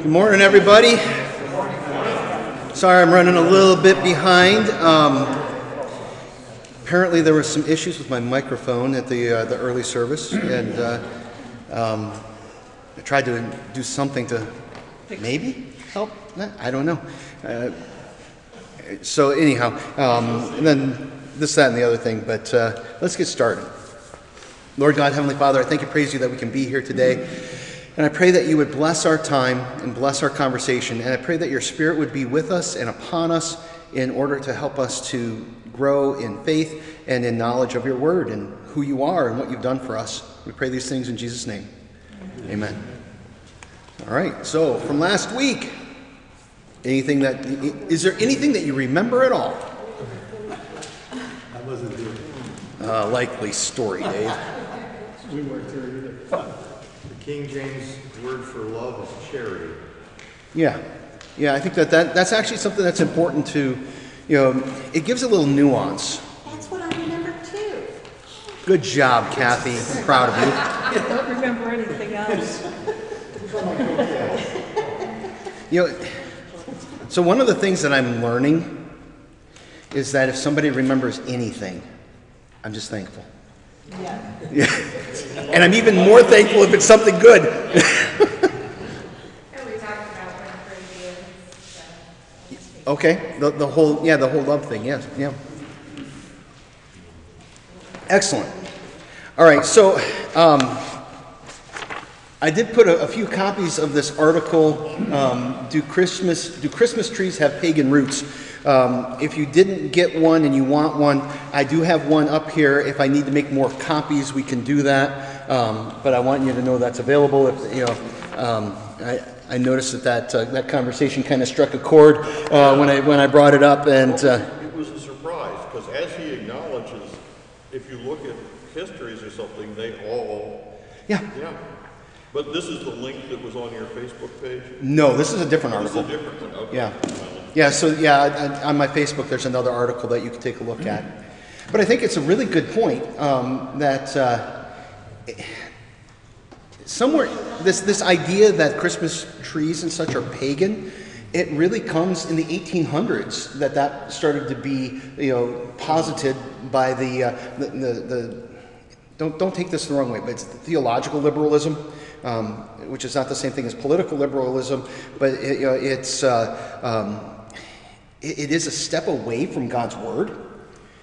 Good morning, everybody. Sorry, I'm running a little bit behind. Um, apparently, there were some issues with my microphone at the uh, the early service, and uh, um, I tried to do something to maybe help. I don't know. Uh, so anyhow, um, and then this, that, and the other thing. But uh, let's get started. Lord God, Heavenly Father, I thank you, praise you that we can be here today. And I pray that you would bless our time and bless our conversation. And I pray that your Spirit would be with us and upon us in order to help us to grow in faith and in knowledge of your word and who you are and what you've done for us. We pray these things in Jesus' name. Amen. All right, so from last week, anything that is there anything that you remember at all? I wasn't there. Uh, likely story, Dave. We either. The King James word for love is charity. Yeah, yeah, I think that, that that's actually something that's important to, you know, it gives a little nuance. That's what I remember too. Good job, Kathy. I'm proud of you. I don't remember anything else. You know, so one of the things that I'm learning is that if somebody remembers anything, I'm just thankful. Yeah. Yeah. And I'm even more thankful if it's something good. And we talked about one Corinthians, so. Okay, the, the whole, yeah, the whole love thing, yes, yeah. Excellent. All right, so um, I did put a, a few copies of this article, um, do, Christmas, do Christmas Trees Have Pagan Roots? Um, if you didn't get one and you want one, I do have one up here. If I need to make more copies, we can do that. Um, but I want you to know that's available. If, you know, um, I, I noticed that that, uh, that conversation kind of struck a chord uh, when, I, when I brought it up, and uh, It was a surprise, because as he acknowledges, if you look at histories or something, they all, yeah. yeah. But this is the link that was on your Facebook page? No, this is a different This is a article. different one, okay. Yeah. Yeah, so yeah, on my Facebook, there's another article that you can take a look at. But I think it's a really good point um, that uh, somewhere, this, this idea that Christmas trees and such are pagan, it really comes in the 1800s that that started to be, you know, posited by the, uh, the, the, the don't, don't take this the wrong way, but it's theological liberalism, um, which is not the same thing as political liberalism, but it, you know, it's, uh, um, it, it is a step away from God's word.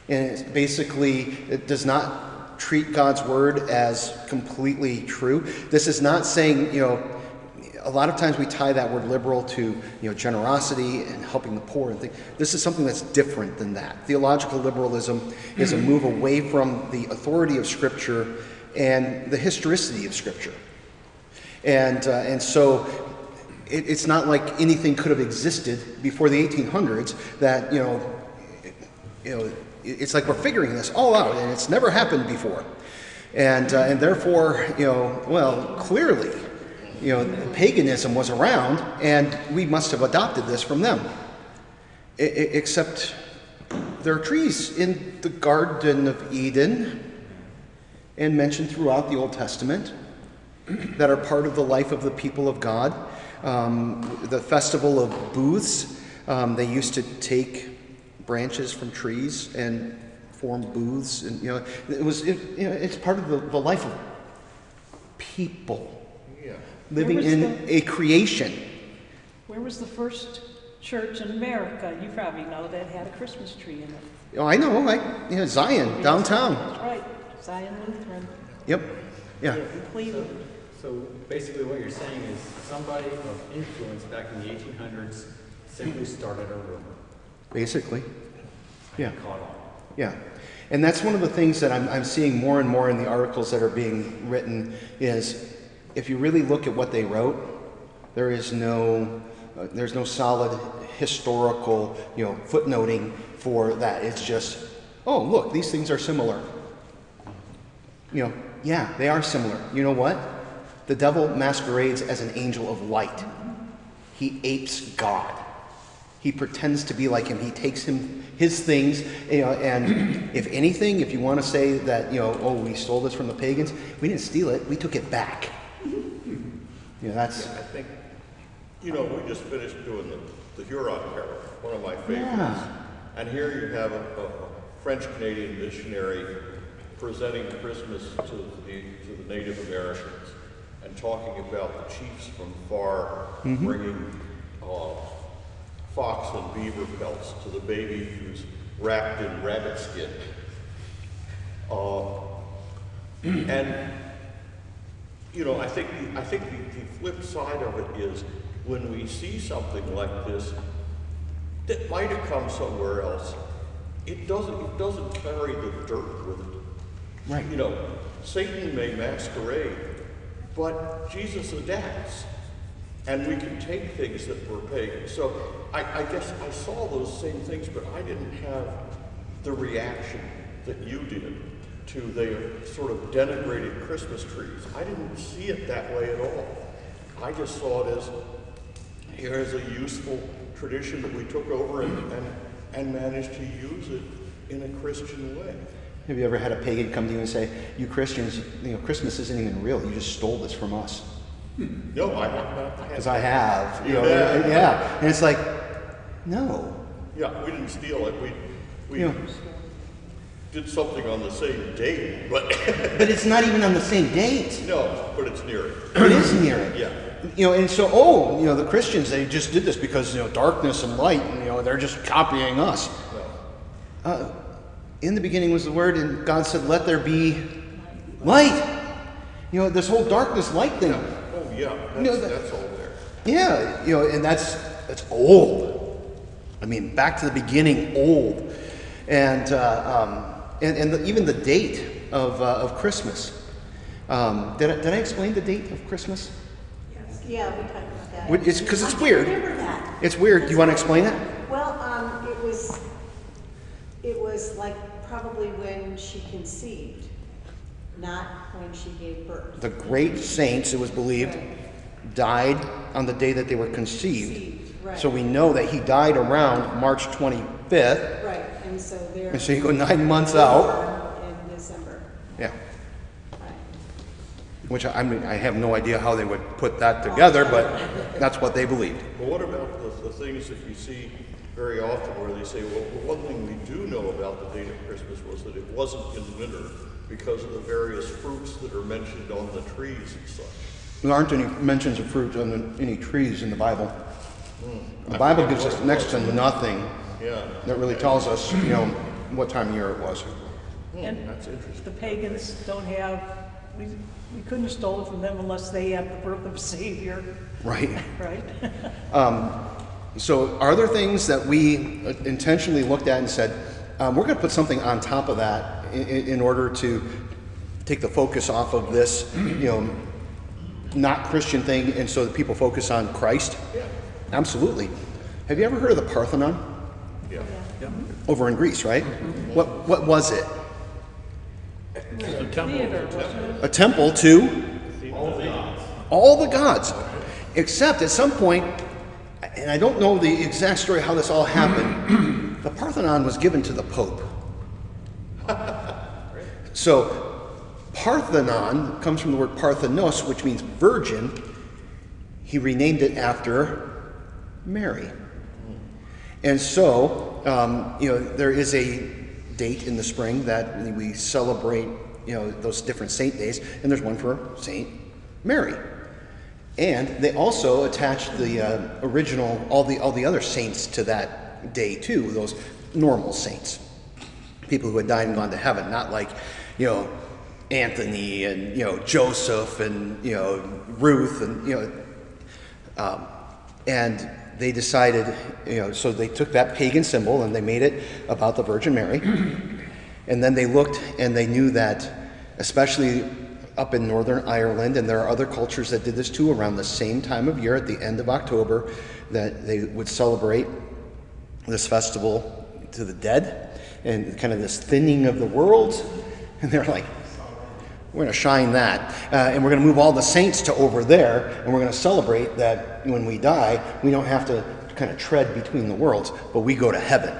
And it's basically, it does not treat God's word as completely true. This is not saying, you know, a lot of times we tie that word liberal to you know generosity and helping the poor and things. This is something that's different than that. Theological liberalism is a move away from the authority of Scripture and the historicity of Scripture. And, uh, and so it, it's not like anything could have existed before the 1800s that, you know, you know, it's like we're figuring this all out and it's never happened before. And, uh, and therefore, you know, well, clearly, you know, paganism was around and we must have adopted this from them. I- I- except there are trees in the Garden of Eden and mentioned throughout the Old Testament that are part of the life of the people of God. Um, the festival of booths, um, they used to take branches from trees and form booths, and you know, it was it, you know, it's part of the, the life of people living in the- a creation. Where was the first church in America? You probably know that had a Christmas tree in it. Oh, I know, like you know, Zion downtown. That's right, Zion Lutheran Yep, yeah, in Cleveland. So basically what you're saying is somebody of influence back in the 1800s simply started a rumor basically, yeah. and caught on. Yeah, and that's one of the things that I'm, I'm seeing more and more in the articles that are being written is if you really look at what they wrote, there is no, uh, there's no solid historical, you know, footnoting for that. It's just, oh, look, these things are similar. You know, yeah, they are similar. You know what? The devil masquerades as an angel of light. He apes God. He pretends to be like him. He takes him his things, you know, and if anything, if you want to say that, you know, oh, we stole this from the pagans, we didn't steal it, we took it back. You know, that's I think You know, we just finished doing the, the Huron Carol, one of my favorites. Yeah. And here you have a, a French Canadian missionary presenting Christmas to the, to the Native Americans talking about the chiefs from far bringing uh, fox and beaver pelts to the baby who's wrapped in rabbit skin. Uh, and you know, I think I think the, the flip side of it is when we see something like this that might have come somewhere else, it doesn't it doesn't carry the dirt with it. Right. You know, Satan may masquerade, but Jesus adapts. And we can take things that were pagan. So I, I guess I saw those same things, but I didn't have the reaction that you did to the sort of denigrated Christmas trees. I didn't see it that way at all. I just saw it as here's a useful tradition that we took over and, and, and managed to use it in a Christian way. Have you ever had a pagan come to you and say, "You Christians, you know, Christmas isn't even real. You just stole this from us"? No, I have not Because I have. You know, Yeah. yeah. And it's like, no. Yeah, we didn't steal it. We, we Yeah. did something on the same day, but But it's not even on the same date. no, but it's near it. It is near it. Yeah. You know, and so, oh, you know, the Christians, they just did this because, you know, darkness and light, and, you know, they're just copying us. Uh, in the beginning was the Word, and God said, let there be light. You know, this whole darkness light thing. Oh, yeah, that's, No, that- that's all there. Yeah, you know, and that's that's old. I mean, back to the beginning, old, and uh, um, and, and the, even the date of uh, of Christmas. Um, did I, did I explain the date of Christmas? Yes. Yeah, we talked about that. What- it's- 'cause it's I weird. remember that. It's weird. Do you want to explain it? Well, um, it was, it was like probably when she conceived, not when she gave birth. The great saints, it was believed, died on the day that they were conceived. Conceived, right. So we know that he died around March 25th, Right, and so they're. and so you go nine months out. In December, Yeah. right. Which I, I mean, I have no idea how they would put that together, but that's what they believed. But what about the, the things that you see very often where they say, well, the one thing we do know about the date of Christmas was that it wasn't in winter because of the various fruits that are mentioned on the trees and such. There aren't any mentions of fruit on the, any trees in the Bible. The Bible gives us next to nothing Yeah, that really tells us, you know, what time of year it was. Hmm, and that's interesting. the pagans don't have, we, we couldn't have stolen from them unless they had the birth of a savior, Right. right? Um, So, are there things that we uh, intentionally looked at and said, um, we're going to put something on top of that in, in order to take the focus off of this, you know, not Christian thing, and so that people focus on Christ? Yeah, Absolutely. Have you ever heard of the Parthenon? yeah. Over in Greece, right? What, what was it? Theater, wasn't it? A temple to all the gods. all the gods. Except at some point, and I don't know the exact story how this all happened, the Parthenon was given to the Pope. so, Parthenon comes from the word Parthenos, which means virgin. He renamed it after Mary. And so, um, you know, there is a date in the spring that we celebrate, you know, those different saint days, and there's one for Saint Mary. And they also attached the uh, original, all the all the other saints to that day too. Those normal saints, people who had died and gone to heaven, not like, you know, Anthony and you know Joseph and you know Ruth and you know um, and they decided, you know, so they took that pagan symbol and they made it about the Virgin Mary. and then they looked and they knew that, especially up in Northern Ireland, and there are other cultures that did this too around the same time of year at the end of October, that they would celebrate this festival to the dead and kind of this thinning of the world. And they're like, we're going to shine that. Uh, and we're going to move all the saints to over there. And we're going to celebrate that when we die, we don't have to kind of tread between the worlds, but we go to heaven.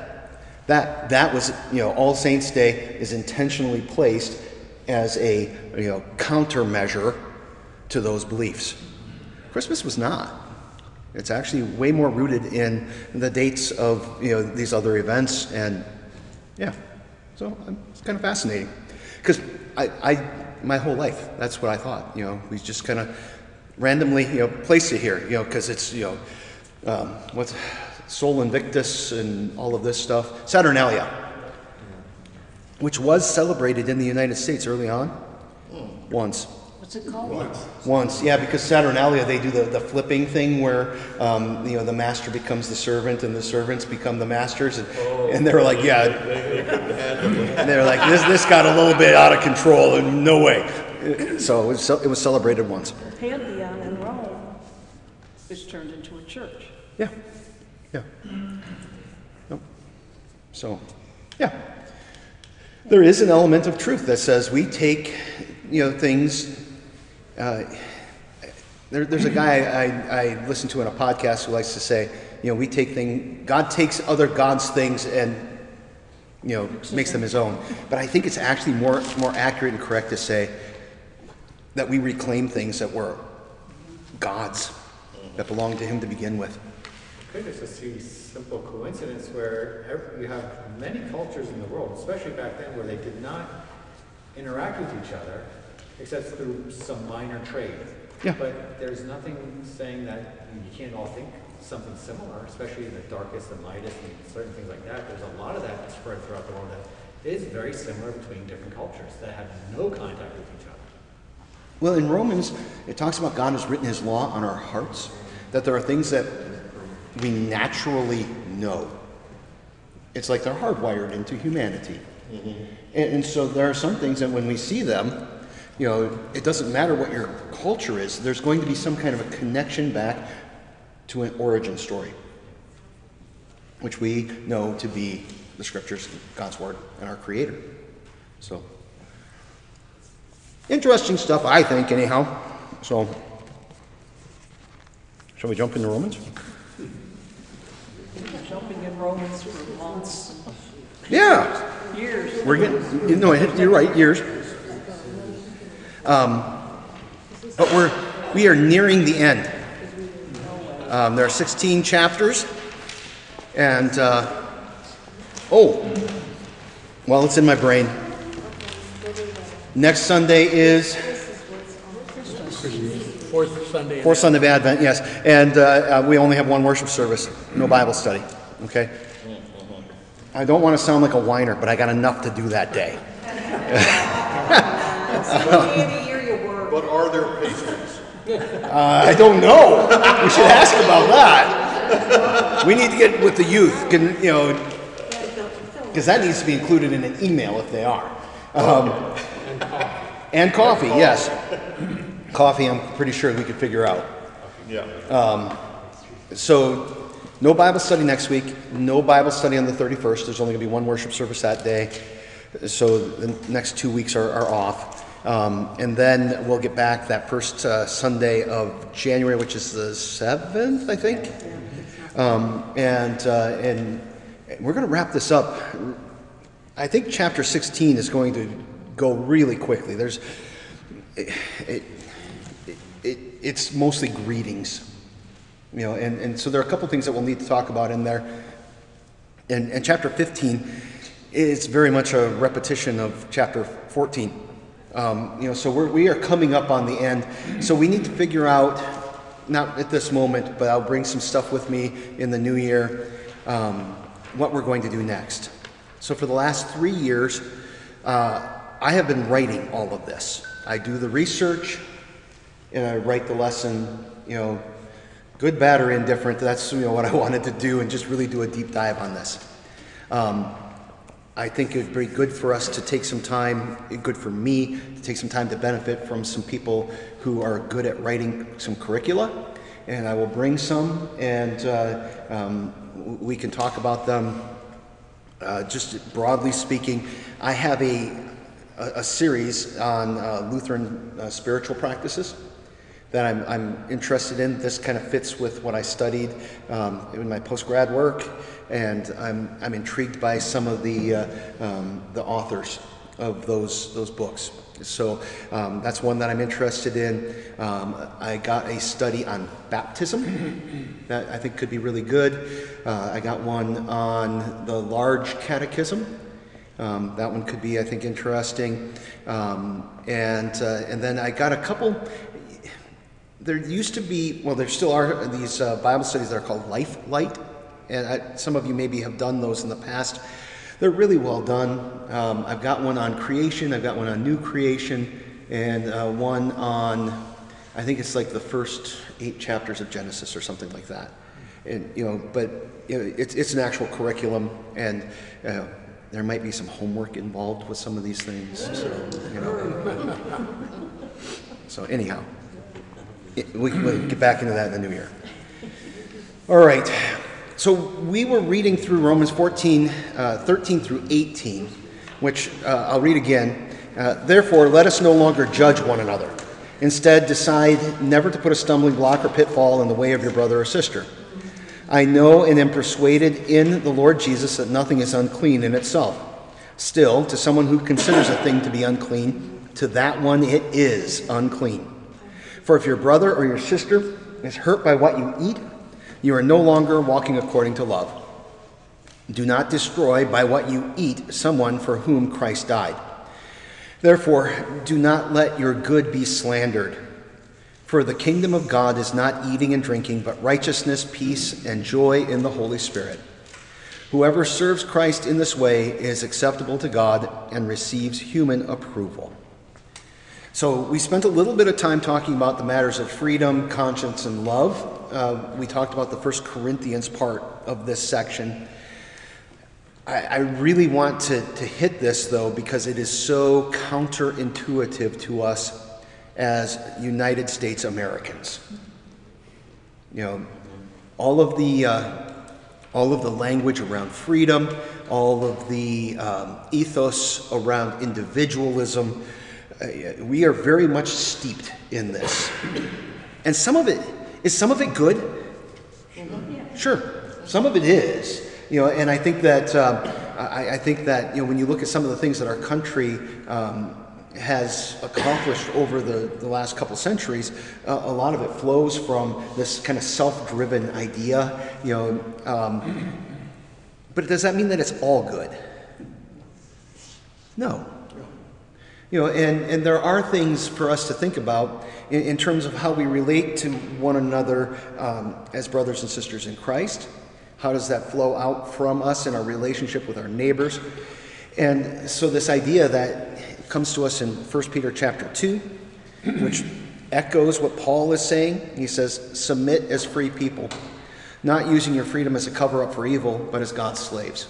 That, that was, you know, All Saints' Day is intentionally placed as a, you know, countermeasure to those beliefs. Christmas was not. It's actually way more rooted in the dates of you know these other events, and yeah, so it's kind of fascinating because I, I my whole life that's what I thought. You know, we just kind of randomly you know place it here. You know, because it's you know um, what's Sol Invictus and all of this stuff. Saturnalia, which was celebrated in the United States early on, once. What's it called? Once, yeah, because Saturnalia, they do the, the flipping thing where, um, you know, the master becomes the servant and the servants become the masters. And, and they're like, yeah. And they're like, this, this got a little bit out of control and no way. So it was, it was celebrated once. Pantheon in Rome is turned into a church. Yeah, yeah. Nope. So, yeah. There is an element of truth that says we take, you know, things. Uh, there, there's a guy I, I listen to in a podcast who likes to say, you know, we take things, God takes other God's things and, you know, makes them his own. But I think it's actually more, more accurate and correct to say that we reclaim things that were God's, that belonged to him to begin with. Could just see simple coincidence where you have many cultures in the world, especially back then, where they did not interact with each other except through some minor trade. Yeah. But there's nothing saying that you can't all think something similar, especially in the darkest and lightest and certain things like that. There's a lot of that spread throughout the world that is very similar between different cultures that have no contact with each other. Well, in Romans, it talks about God has written his law on our hearts, that there are things that we naturally know. It's like they're hardwired into humanity. Mm-hmm. And, and so there are some things that when we see them, you know, it doesn't matter what your culture is, there's going to be some kind of a connection back to an origin story, which we know to be the scriptures, God's word, and our Creator. So. Interesting stuff, I think, anyhow. So, shall we jump into Romans? Jumping in Romans for months, Yeah, years. we're getting. You know, you're right. Years. Um, but we're we are nearing the end. Um, there are 16 chapters, and uh, oh, well, it's in my brain. Next Sunday is Fourth Sunday. Fourth Sunday of Advent, yes. And uh, uh, we only have one worship service, no Bible study. Okay? I don't want to sound like a whiner, but I got enough to do that day. Any year you work. But are there pastries? Uh, I don't know. We should ask about that. We need to get with the youth, can, you know, because that needs to be included in an email if they are. Um, and coffee, yes. Coffee, I'm pretty sure we could figure out. Yeah. So, no Bible study next week, no Bible study on the 31st. There's only going to be one worship service that day. So, the next two weeks are, are off. Um, and then we'll get back that first uh, Sunday of January, which is the 7th, I think. Um, and, uh, and we're going to wrap this up. I think chapter 16 is going to go really quickly. There's, it, it, it, it's mostly greetings. You know, and, and so there are a couple things that we'll need to talk about in there. And, and chapter 15 is very much a repetition of chapter 14. Um, you know, so we're, we are coming up on the end. So we need to figure out, not at this moment, but I'll bring some stuff with me in the new year, um, what we're going to do next. So for the last three years, uh, I have been writing all of this. I do the research, and I write the lesson, you know, good, bad, or indifferent. That's you know what I wanted to do, and just really do a deep dive on this. Um, I think it would be good for us to take some time, good for me to take some time to benefit from some people who are good at writing some curricula, and I will bring some, and uh, um, we can talk about them. Uh, just broadly speaking, I have a a, a series on uh, Lutheran uh, spiritual practices that I'm, I'm interested in. This kind of fits with what I studied um, in my postgrad work, and I'm, I'm intrigued by some of the, uh, um, the authors of those, those books. So um, that's one that I'm interested in. Um, I got a study on baptism that I think could be really good. Uh, I got one on the large catechism. Um, that one could be, I think, interesting. Um, and uh, and then I got a couple. There used to be, well, there still are these uh, Bible studies that are called Life Light, and I, some of you maybe have done those in the past. They're really well done. Um, I've got one on creation, I've got one on new creation, and uh, one on, I think it's like the first eight chapters of Genesis or something like that. And you know, but you know, it's it's an actual curriculum, and uh, there might be some homework involved with some of these things. So you know. So anyhow, we can get back into that in the new year. All right. So we were reading through Romans 14, uh, 13 through 18, which uh, I'll read again. Uh, Therefore, let us no longer judge one another. Instead, decide never to put a stumbling block or pitfall in the way of your brother or sister. I know and am persuaded in the Lord Jesus that nothing is unclean in itself. Still, to someone who considers a thing to be unclean, to that one it is unclean. For if your brother or your sister is hurt by what you eat, you are no longer walking according to love. Do not destroy by what you eat someone for whom Christ died. Therefore, do not let your good be slandered. For the kingdom of God is not eating and drinking, but righteousness, peace, and joy in the Holy Spirit. Whoever serves Christ in this way is acceptable to God and receives human approval. So, we spent a little bit of time talking about the matters of freedom, conscience, and love. Uh, we talked about the First Corinthians part of this section. I, I really want to, to hit this, though, because it is so counterintuitive to us as United States Americans. You know, all of the, uh, all of the language around freedom, all of the um, ethos around individualism, we are very much steeped in this. And some of it, is some of it good? Sure, some of it is. You know, and I think that um, I, I think that you know when you look at some of the things that our country um, has accomplished over the, the last couple centuries, uh, a lot of it flows from this kind of self-driven idea. You know, um, but does that mean that it's all good? No. You know, and, and there are things for us to think about in, in terms of how we relate to one another um, as brothers and sisters in Christ. How does that flow out from us in our relationship with our neighbors? And so this idea that comes to us in 1 Peter chapter 2, which echoes what Paul is saying. He says, Submit as free people, not using your freedom as a cover up for evil, but as God's slaves.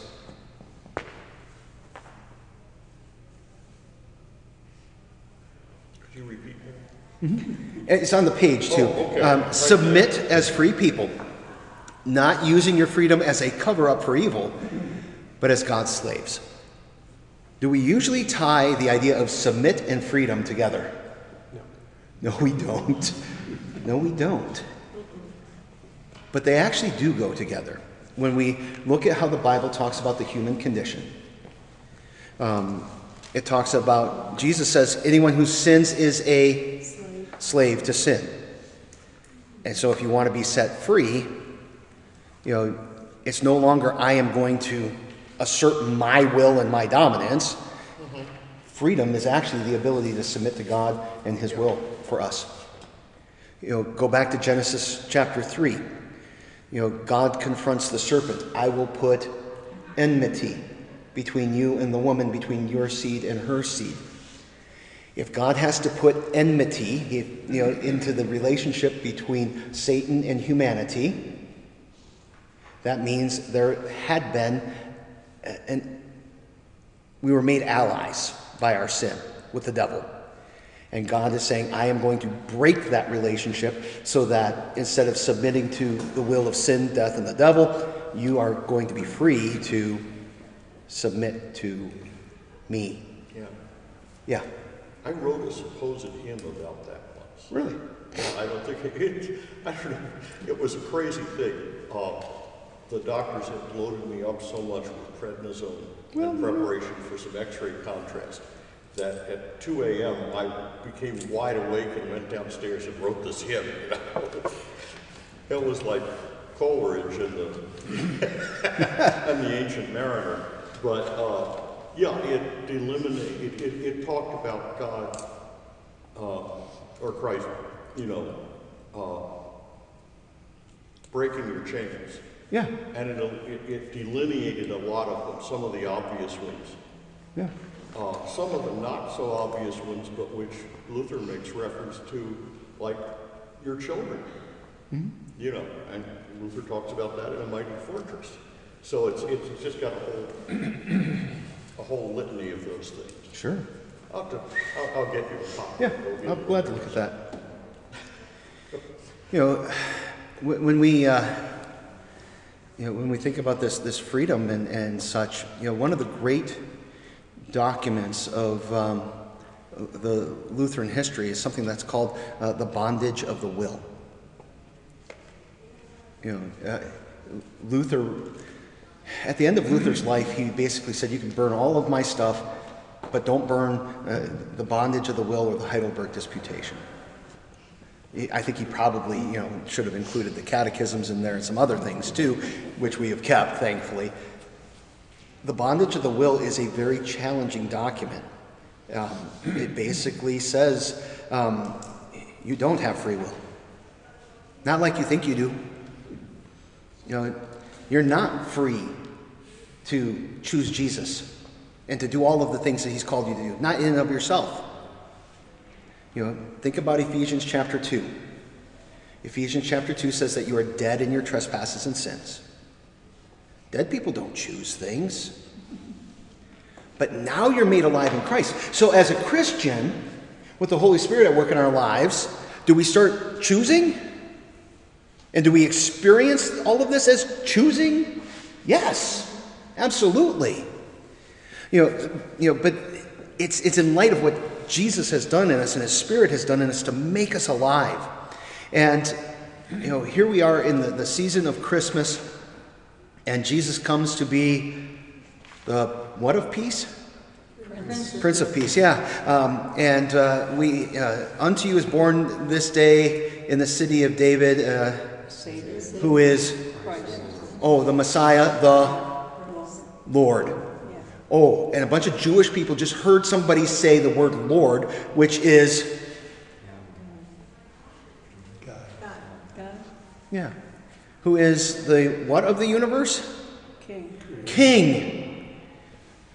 You repeat that? It's on the page too. Oh, okay. Um, submit as free people, not using your freedom as a cover up for evil, but as God's slaves. Do we usually tie the idea of submit and freedom together? No, we don't. No, we don't. But they actually do go together when we look at how the Bible talks about the human condition. Um, it talks about, Jesus says, anyone who sins is a slave to sin. And so if you want to be set free, you know, it's no longer I am going to assert my will and my dominance. Freedom is actually the ability to submit to God and His will for us. You know, go back to Genesis chapter 3. You know, God confronts the serpent. I will put enmity between you and the woman, between your seed and her seed. If God has to put enmity you know, into the relationship between Satan and humanity, that means there had been, and we were made allies by our sin with the devil. And God is saying, I am going to break that relationship so that instead of submitting to the will of sin, death, and the devil, you are going to be free to submit to me. Yeah. Yeah. I wrote a supposed hymn about that once. Really? I don't think it, I don't know, it was a crazy thing. Uh, the doctors had loaded me up so much with prednisone in preparation for some x-ray contrast that at 2 a.m. I became wide awake and went downstairs and wrote this hymn. You know? it was like Coleridge and the and the Ancient Mariner. But uh, yeah, it eliminated. It, it, it talked about God uh, or Christ, you know, uh, breaking your chains. Yeah, And it, it, it delineated a lot of them, some of the obvious ones. yeah. Uh, some of the not so obvious ones, but which Luther makes reference to, like your children. You know, and Luther talks about that in a mighty fortress. So it's, it's just got a whole, a whole litany of those things. Sure. I'll, have to, I'll, I'll get you a copy. Yeah, I'm glad to look at that. You know, wh- when we, uh, you know, when we think about this, this freedom and, and such, you know, one of the great documents of um, the Lutheran history is something that's called uh, the bondage of the will. You know, uh, Luther, at the end of Luther's life, he basically said, You can burn all of my stuff, but don't burn uh, the bondage of the will or the Heidelberg Disputation. I think he probably, you know, should have included the catechisms in there and some other things too, which we have kept, thankfully. The bondage of the will is a very challenging document. Um, it basically says um, you don't have free will. Not like you think you do. You know, you're not free to choose Jesus and to do all of the things that He's called you to do, not in and of yourself. You know, think about Ephesians chapter 2. Ephesians chapter 2 says that you are dead in your trespasses and sins. Dead people don't choose things. But now you're made alive in Christ. So, as a Christian, with the Holy Spirit at work in our lives, do we start choosing? And do we experience all of this as choosing? Yes, absolutely. You know, you know, but it's, it's in light of what Jesus has done in us and His Spirit has done in us to make us alive. And, you know, here we are in the, the season of Christmas, and Jesus comes to be the what of peace? Prince, of Peace, yeah. Um, and uh, we, uh, unto you is born this day in the city of David, uh, Savior, who is, Christ, oh, the Messiah, the Lord. Oh, and a bunch of Jewish people just heard somebody say the word Lord, which is, God, yeah, who is the what of the universe? King. King.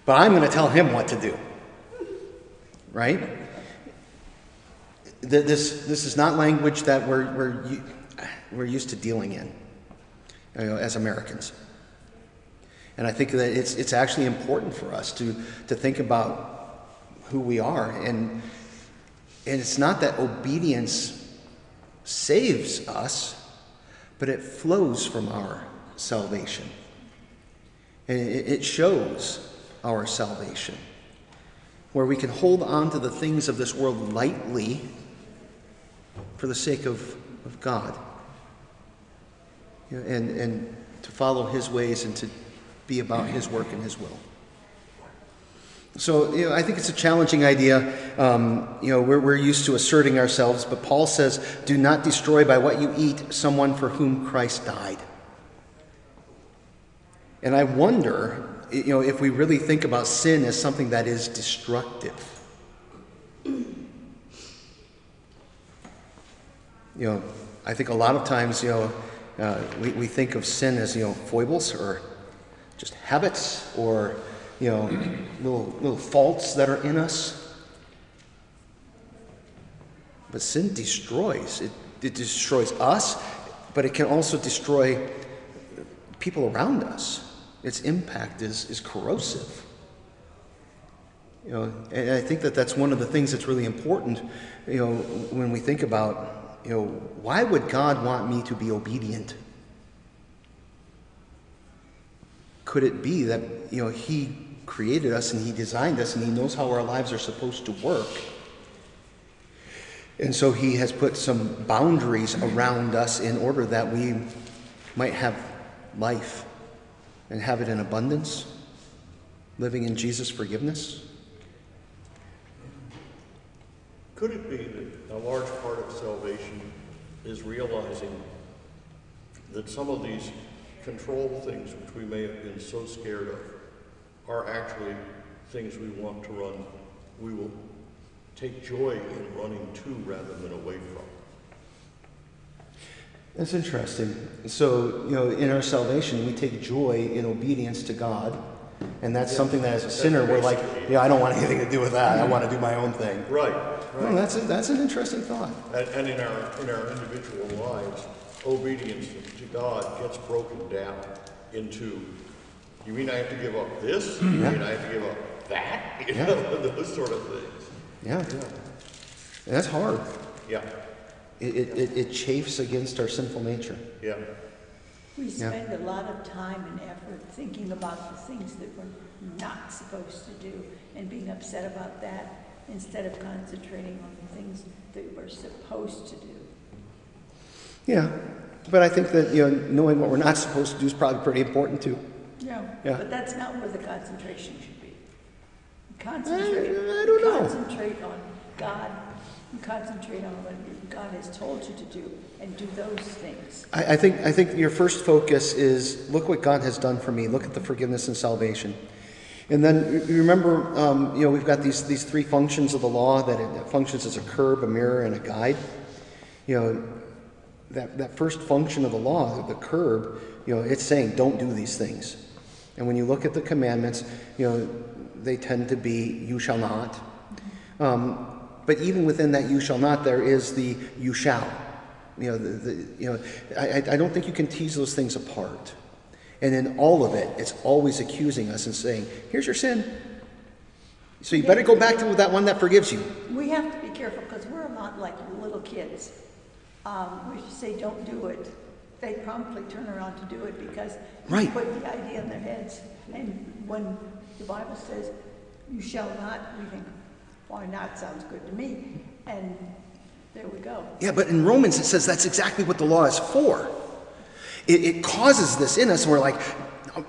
But I'm going to tell him what to do. Right? Th- This, this is not language that we're, we're, we're used to dealing in you know, as Americans. And I think that it's, it's actually important for us to, to think about who we are. And, and it's not that obedience saves us, but it flows from our salvation. And it it shows our salvation, where we can hold on to the things of this world lightly for the sake of, of God, You know, and, and to follow His ways and to be about His work and His will. So, you know, I think it's a challenging idea. Um, you know, we're, we're used to asserting ourselves, but Paul says, do not destroy by what you eat someone for whom Christ died. And I wonder, you know, if we really think about sin as something that is destructive. You know, I think a lot of times, you know, uh, we, we think of sin as, you know, foibles or just habits or, you know, little, little faults that are in us. But sin destroys. It, it destroys us, but it can also destroy people around us. Its impact is, is corrosive. You know, and I think that that's one of the things that's really important, you know, when we think about, you know, why would God want me to be obedient? Could it be that, you know, He created us and He designed us and He knows how our lives are supposed to work? And so He has put some boundaries around us in order that we might have life and have it in abundance, living in Jesus' forgiveness? Could it be that a large part of salvation is realizing that some of these control things which we may have been so scared of are actually things we want to run, we will take joy in running to rather than away from. That's interesting. So, you know, in our salvation, we take joy in obedience to God. And that's something that as a sinner, we're like, yeah, I don't want anything to do with that. I want to do my own thing. Right, Well, right. that's, a, that's an interesting thought. And, and in our, in our individual lives, obedience to God gets broken down into, you mean I have to give up this? You mean I have to give up that? You know, those sort of things. Yeah. And that's hard. Yeah, It, it, it, it chafes against our sinful nature. yeah. We Yeah. spend a lot of time and effort thinking about the things that we're not supposed to do and being upset about that instead of concentrating on the things that we're supposed to do. Yeah. But I think that, you know, knowing what we're not supposed to do is probably pretty important too. Yeah. Yeah. But that's not where the concentration should be. Concentrate. I don't know. Concentrate on God. Concentrate on what God has told you to do and do those things. I, I think I think your first focus is look what God has done for me. Look at the forgiveness and salvation, and then you remember, um, you know, we've got these these three functions of the law that it functions as a curb, a mirror, and a guide. You know, that that first function of the law, the curb, you know, it's saying don't do these things, and when you look at the commandments, you know, they tend to be you shall not. Um, but even within that you shall not, there is the you shall. You know, the, the, you know I- I don't think you can tease those things apart. And in all of it, it's always accusing us and saying, here's your sin. So you better go back to that one that forgives you. We have to be careful because we're not like little kids. Um, we say don't do it. They promptly turn around to do it because you Right. put the idea in their heads. And when the Bible says, you shall not, we think, why not sounds good to me. And there we go. Yeah, but in Romans it says that's exactly what the law is for. It, it causes this in us, and we're like,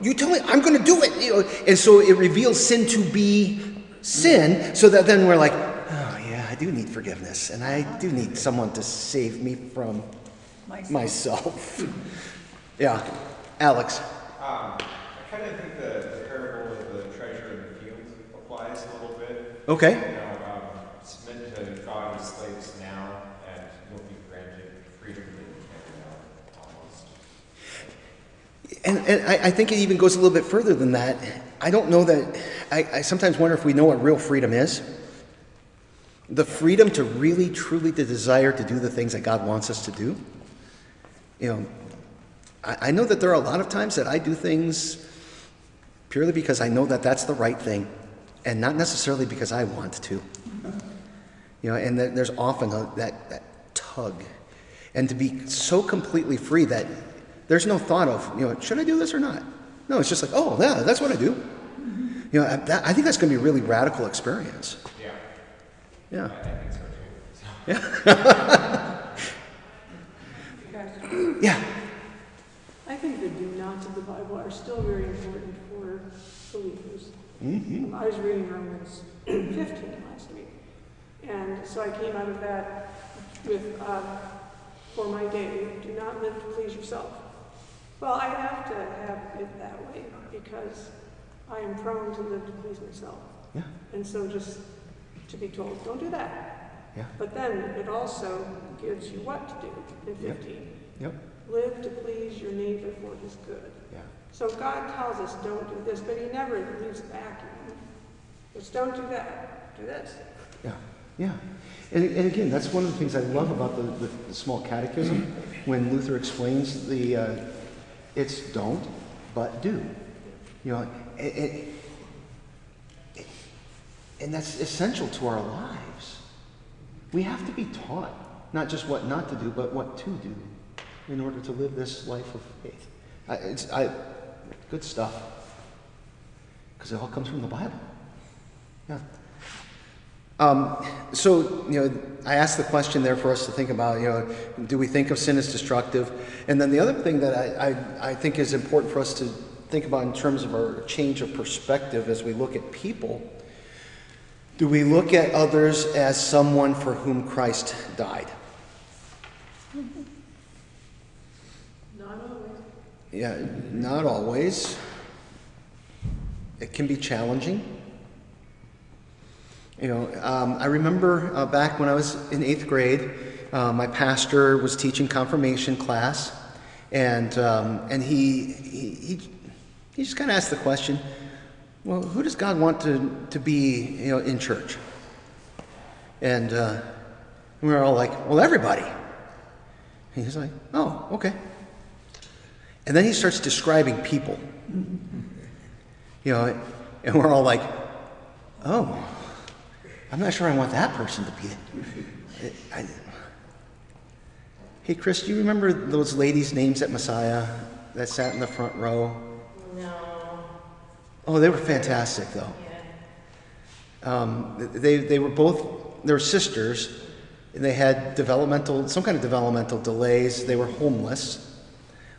you tell me I'm going to do it. You know, and so it reveals sin to be sin, so that then we're like, oh yeah, I do need forgiveness, and I do need someone to save me from Myself. myself. yeah, Alex. Um, I kind of think the, the parable of the treasure in the field applies a little bit. Okay. You know, um, submit to God as slaves now, and you'll be granted freedom that you can't now, almost. And, and I, I think it even goes a little bit further than that. I don't know that, I, I sometimes wonder if we know what real freedom is. The freedom to really, truly to desire to do the things that God wants us to do. You know, I, I know that there are a lot of times that I do things purely because I know that that's the right thing and not necessarily because I want to. You know, and that there's often a, that, that tug. And to be so completely free that there's no thought of, you know, should I do this or not? No, it's just like, oh, yeah, that's what I do. You know, that, I think that's going to be a really radical experience. Yeah, Yeah. I think so too. So, Yeah. I think the do nots of the Bible are still very important for believers. Um, I was reading Romans 15 last week, and so I came out of that with, um, for my day, do not live to please yourself. Well, I have to have it that way because I am prone to live to please myself. Yeah. And so just to be told, don't do that. Yeah. But then it also gives you what to do in Yep. 15. Yep. Live to please your neighbor for his good. Yeah. So God tells us don't do this, but he never leaves a vacuum. Just don't do that, do this. Yeah. Yeah. And, and again, that's one of the things I love about the, the, the small catechism when Luther explains the, uh, it's don't, but do. You know, it, it, it- and that's essential to our lives. We have to be taught not just what not to do, but what to do in order to live this life of faith. I, it's I, good stuff. Because it all comes from the Bible. Yeah. Um, so, you know, I asked the question there for us to think about, you know, do we think of sin as destructive? And then the other thing that I, I, I think is important for us to think about in terms of our change of perspective as we look at people Do we look at others as someone for whom Christ died? Not always. Yeah, not always. It can be challenging. You know, um, I remember uh, back when I was in eighth grade, uh, my pastor was teaching confirmation class, and um, and he he he, he just kind of asked the question, well, who does God want to to be you know in church? And uh, we were all like, well, everybody. And he's like, oh, okay. And then he starts describing people. You know, and we're all like, oh, I'm not sure I want that person to be it. I- hey, Chris, do you remember those ladies' names at Messiah that sat in the front row? No, Oh, they were fantastic, though. yeah. Um, they, they were both, they were sisters, and they had developmental, some kind of developmental delays. They were homeless.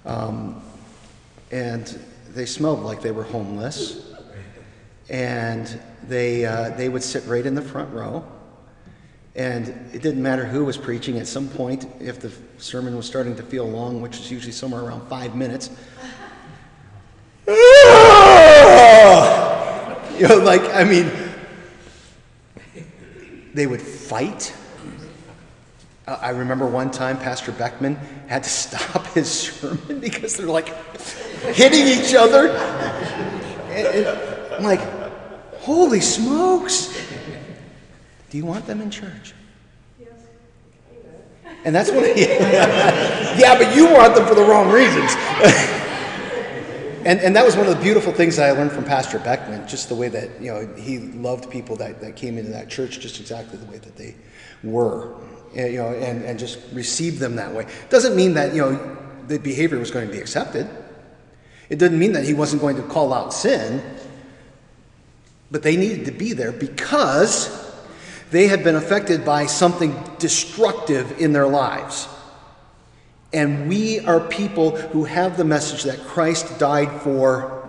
Um, and they smelled like they were homeless. And they, uh, they would sit right in the front row. And it didn't matter who was preaching. At some point, if the sermon was starting to feel long, which is usually somewhere around five minutes, you know, like, I mean, they would fight. I remember one time Pastor Beckman had to stop his sermon because they're like hitting each other. And- and I'm like, holy smokes. Do you want them in church? Yes. And that's what, yeah, but you want them for the wrong reasons. And, and that was one of the beautiful things that I learned from Pastor Beckman, just the way that, you know, he loved people that, that came into that church just exactly the way that they were, and, you know, and, and just received them that way. Doesn't mean that, you know, the behavior was going to be accepted. It didn't mean that he wasn't going to call out sin, but they needed to be there because they had been affected by something destructive in their lives. And we are people who have the message that Christ died for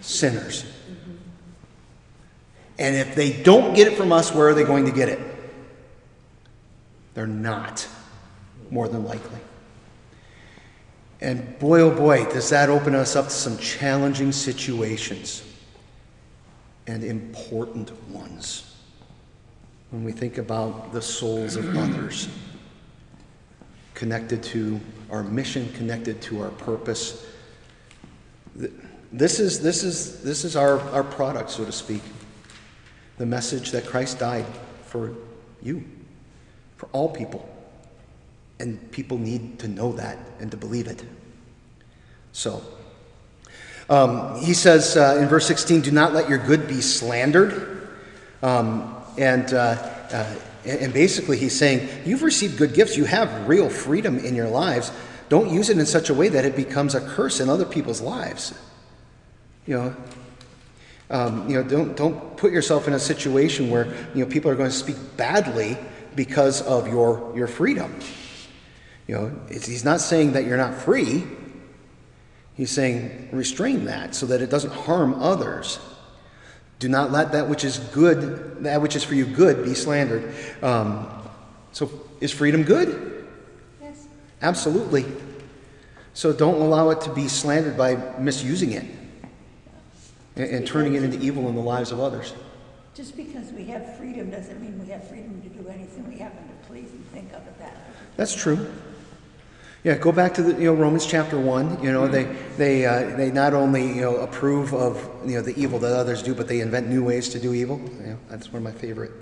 sinners. And if they don't get it from us, where are they going to get it? They're not, more than likely. And boy, oh boy, does that open us up to some challenging situations and important ones when we think about the souls of others connected to our mission, connected to our purpose. This is, this is, this is our, our product, so to speak. The message that Christ died for you, for all people. And people need to know that and to believe it. So, um, he says uh, in verse 16, Do not let your good be slandered. Um, and, uh, uh, and basically, he's saying, You've received good gifts. You have real freedom in your lives. Don't use it in such a way that it becomes a curse in other people's lives. You know, um, you know, don't, don't put yourself in a situation where you know, people are going to speak badly because of your, your freedom. You know, he's not saying that you're not free. He's saying restrain that so that it doesn't harm others. Do not let that which is good, that which is for you good, be slandered. Um, so, is freedom good? Yes. Absolutely. So, don't allow it to be slandered by misusing it and, and turning it into evil in the lives of others. Just because we have freedom doesn't mean we have freedom to do anything we happen to please and think of at that. That's true. Yeah, go back to the you know Romans chapter one. You know they they uh, they not only you know approve of you know the evil that others do, but they invent new ways to do evil. You know, that's one of my favorite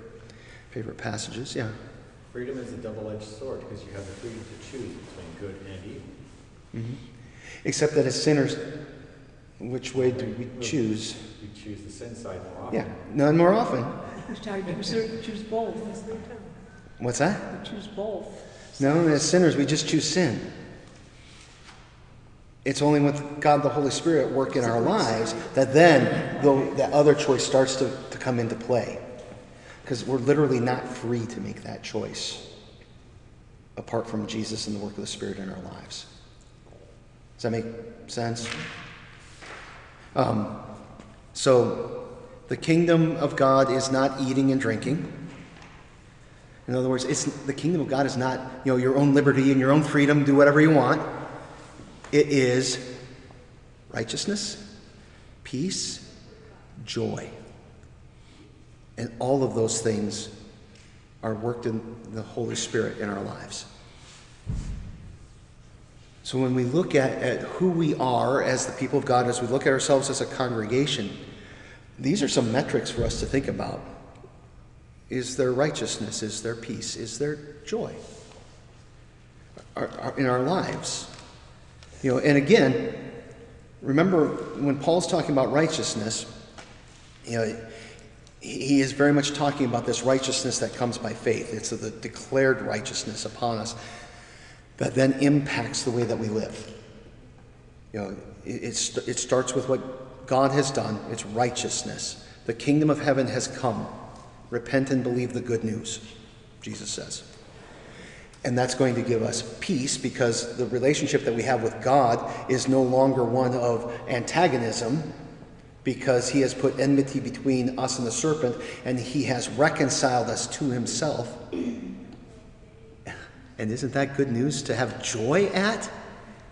favorite passages. Yeah. Freedom is a double-edged sword because you have the freedom to choose between good and evil. Except that as sinners, which way do we choose? We choose the sin side more often. Yeah, none more often. Choose choose both. What's that? We choose both. No, as sinners, we just choose sin. It's only with God the Holy Spirit work in our lives that then the, that other choice starts to, to come into play. Because we're literally not free to make that choice apart from Jesus and the work of the Spirit in our lives. Does that make sense? Um, so, The kingdom of God is not eating and drinking. In other words, it's, the kingdom of God is not you know, your own liberty and your own freedom, do whatever you want. It is righteousness, peace, joy. And all of those things are worked in the Holy Spirit in our lives. So when we look at, at who we are as the people of God, as we look at ourselves as a congregation, these are some metrics for us to think about. Is there righteousness? Is there peace? Is there joy in our lives? You know, and again, remember when Paul's talking about righteousness, you know, he is very much talking about this righteousness that comes by faith. It's the declared righteousness upon us that then impacts the way that we live. You know, it, it starts with what God has done, it's righteousness. The kingdom of heaven has come. Repent and believe the good news, Jesus says. And that's going to give us peace because the relationship that we have with God is no longer one of antagonism because he has put enmity between us and the serpent and he has reconciled us to himself. And isn't that good news to have joy at?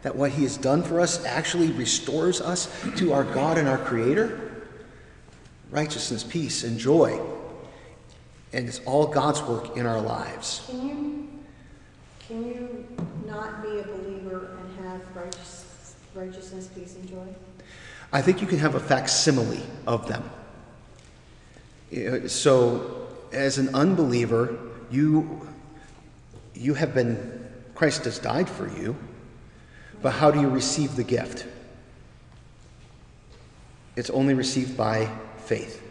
That what he has done for us actually restores us to our God and our Creator? Righteousness, peace, and joy. And it's all God's work in our lives. Can you, can you not be a believer and have righteous, righteousness, peace, and joy? I think you can have a facsimile of them. So, as an unbeliever, you you have been, Christ has died for you, but how do you receive the gift? It's only received by faith.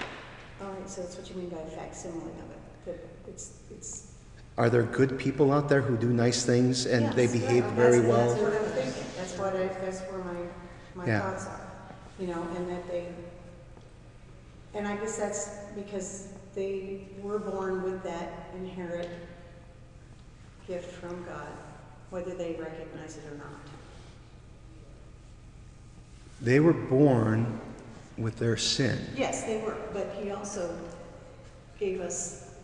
All right, so that's what you mean by a facsimile of it. That it's, it's. Are there good people out there who do nice things and they Yes, behave very that's- well? That's what I'm thinking. That's what I, that's where my, my Yeah. thoughts are. You know, and that they, and I guess that's because they were born with that inherent gift from God, whether they recognize it or not. They were born with their sin. Yes, they were, but he also gave us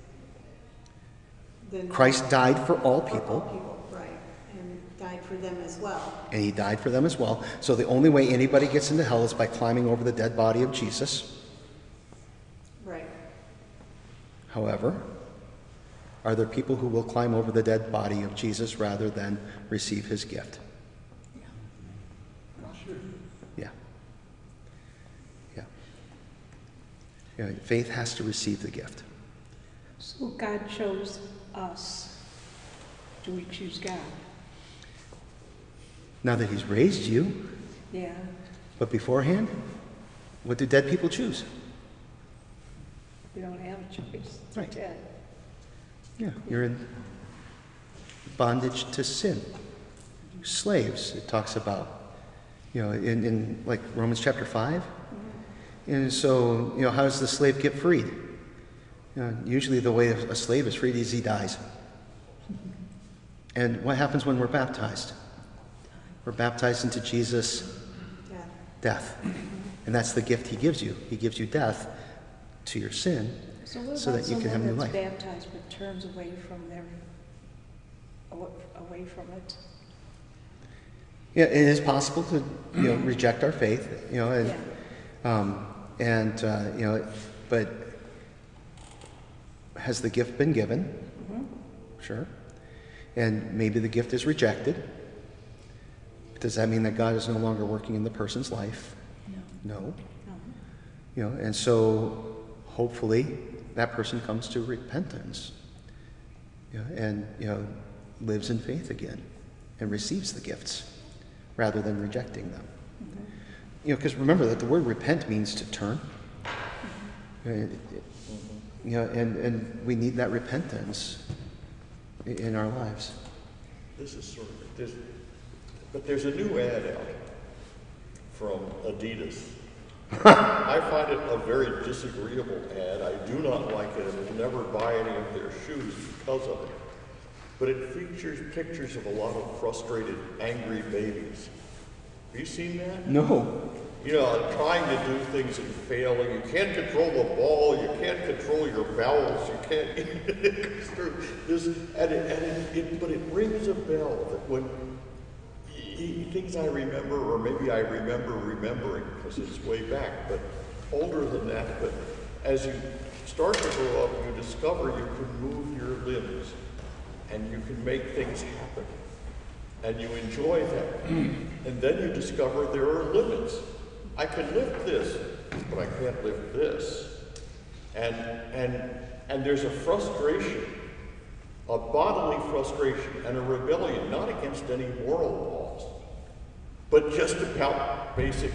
the. Christ died for all For all people, people, right, and died for them as well. and he died for them as well. So the only way anybody gets into hell is by climbing over the dead body of Jesus. Right. However, are there people who will climb over the dead body of Jesus rather than receive his gift? Yeah. Yeah. Yeah, faith has to receive the gift. So God chose us. Do we choose God? Now that he's raised you, Yeah. but beforehand, what do dead people choose? We don't have a choice. Right. Yeah. Yeah, you're in bondage to sin. Slaves, it talks about, you know, in, in like Romans chapter 5. Mm-hmm. And so, you know, how does the slave get freed? You know, usually the way a slave is freed is he dies. And what happens when we're baptized? We're baptized into Jesus' Yeah. death. And that's the gift he gives you. He gives you death to your sin So so that you can have new life. baptized but turns away from their, away from it? Yeah, it is possible to, you know, reject our faith, you know, and, um, and, uh, you know, but has the gift been given? Mm-hmm. Sure. And maybe the gift is rejected. Does that mean that God is no longer working in the person's life? No. No. No. You know, and so hopefully that person comes to repentance, you know, and, you know, lives in faith again and receives the gifts rather than rejecting them. You know, because remember that the word repent means to turn. You know, and, and we need that repentance in our lives. This is sort of, there's, but there's a new ad out from Adidas. I find it a very disagreeable ad. I do not like it and will never buy any of their shoes because of it. But it features pictures of a lot of frustrated, angry babies. Have you seen that? No. you know, trying to do things and failing. You can't control the ball. You can't control your bowels. You can't. it goes through this, and, it, and it, it, but it rings a bell that when he, things I remember, or maybe I remember remembering because it's way back, but older than that. But as you start to grow up, you discover you can move your limbs and you can make things happen. And you enjoy that. and then you discover there are limits. I can lift this, but I can't lift this. And, and, and there's a frustration, a bodily frustration, and a rebellion, not against any moral laws, but just about basic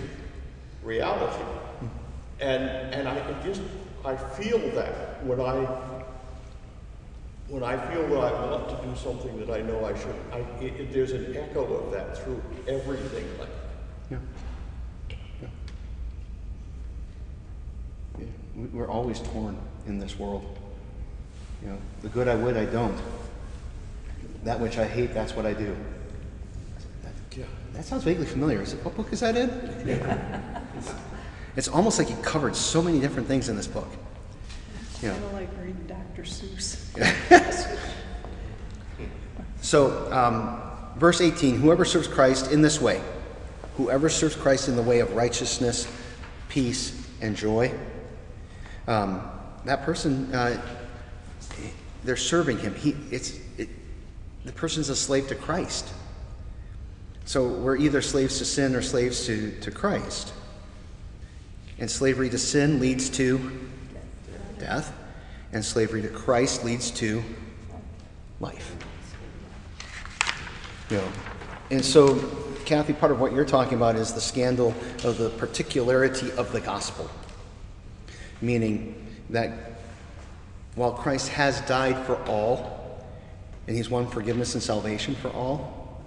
reality. And, and I can just, I feel that when I, when I feel that I want to do something that I know I should, I, it, it- there's an echo of that through everything. Like, Yeah. Yeah. Yeah. We- We're always torn in this world. You know, the good I would, I don't. That which I hate, that's what I do. That, that sounds vaguely familiar. Is it, what book is that in? it's almost like he covered so many different things in this book. Yeah. Kind of like reading Dr. Seuss. So, um, verse 18 Whoever serves Christ in this way, whoever serves Christ in the way of righteousness, peace, and joy, um, that person, uh, they're serving him. He, it's, it, the person's a slave to Christ. So, we're either slaves to sin or slaves to, to Christ. And slavery to sin leads to death, and slavery to Christ leads to life. You know, and so, Kathy, part of what you're talking about is the scandal of the particularity of the gospel, meaning that while Christ has died for all, and He's won forgiveness and salvation for all,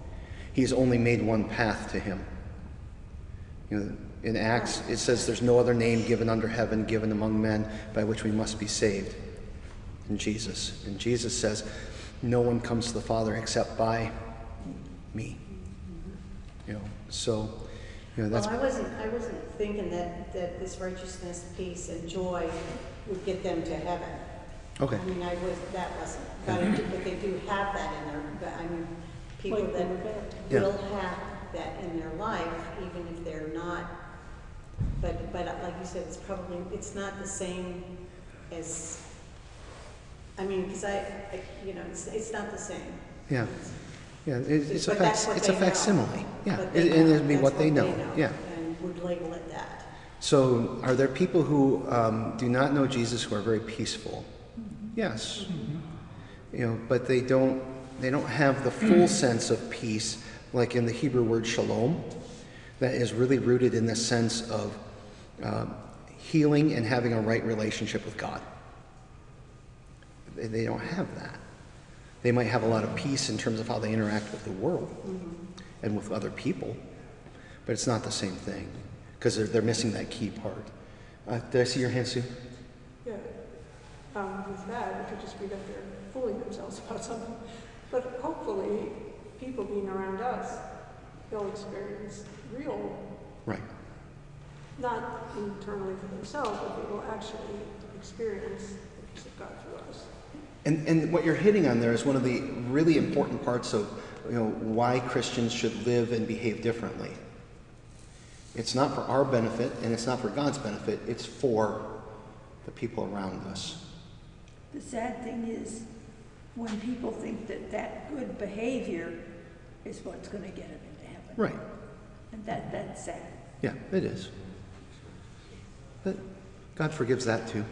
He's only made one path to Him. You know, in Acts, it says, "There's no other name given under heaven given among men by which we must be saved." In Jesus, and Jesus says, "No one comes to the Father except by me." You know, so you know that's Well, I wasn't, I wasn't thinking that, that this righteousness, peace, and joy would get them to heaven. okay. I mean, I was, that wasn't, but, I mm-hmm. do- but they do have that in their, but I mean, people Like that they. Yeah. will have that in their life, even if they're not, but, but like you said, it's probably, it's not the same as, I mean, because I, I, you know, it's, it's not the same. Yeah, yeah. It, it's a But that's fac, what it's a they know. facsimile. Yeah, But it, and know. it'd be That's what they know. Yeah. And would label it that. So, are there people who um, do not know Jesus who are very peaceful? Yes. You know, but they don't they don't have the full sense of peace, like in the Hebrew word shalom, that is really rooted in the sense of um, healing and having a right relationship with God. They, they don't have that. They might have a lot of peace in terms of how they interact with the world and with other people, but it's not the same thing because they're, they're missing that key part. Uh, did I see your hand, Sue? Yeah. Um, with that, it could just be that they're fooling themselves about something. But hopefully, people being around us, they'll experience real, Right. Not internally for themselves, but they will actually experience the peace of God through us. And, and what you're hitting on there is one of the really important parts of you know, why Christians should live and behave differently. It's not for our benefit and it's not for God's benefit, it's for the people around us. The sad thing is, when people think that that good behavior is what's gonna get them into heaven. Right. And that, that's sad. Yeah, it is. But God forgives that too.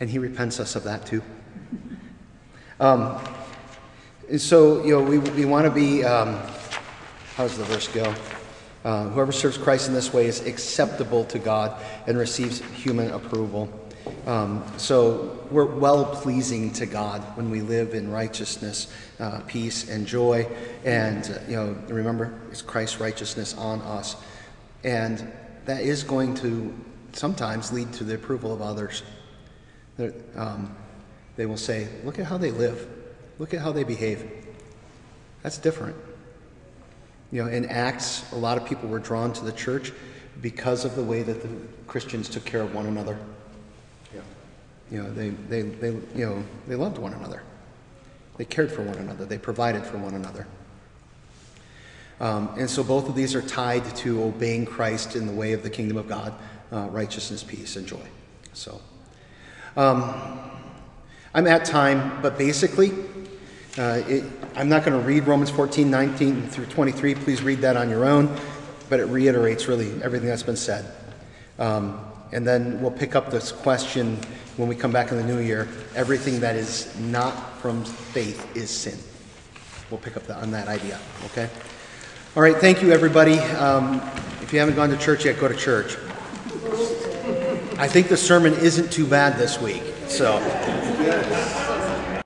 And He repents us of that too. Um, and so, you know, we, we want to be, um, how does the verse go? Uh, whoever serves Christ in this way is acceptable to God and receives human approval. Um, so we're well pleasing to God when we live in righteousness, uh, peace, and joy. And, uh, you know, remember, it's Christ's righteousness on us. And that is going to sometimes lead to the approval of others. Um, they will say, look at how they live, look at how they behave. That's different. You know, in Acts, a lot of people were drawn to the church because of the way that the Christians took care of one another. Yeah. You know, they, they, they, you know, they loved one another. They cared for one another. They provided for one another. Um, and so both of these are tied to obeying Christ in the way of the kingdom of God, uh, righteousness, peace, and joy. So um, I'm at time, but basically, uh, it, I'm not going to read Romans 14, 19 through 23. Please read that on your own, but it reiterates really everything that's been said. Um, and then we'll pick up this question when we come back in the new year. Everything that is not from faith is sin. We'll pick up the, on that idea, okay? All right, thank you, everybody. Um, if you haven't gone to church yet, go to church. I think the sermon isn't too bad this week, so.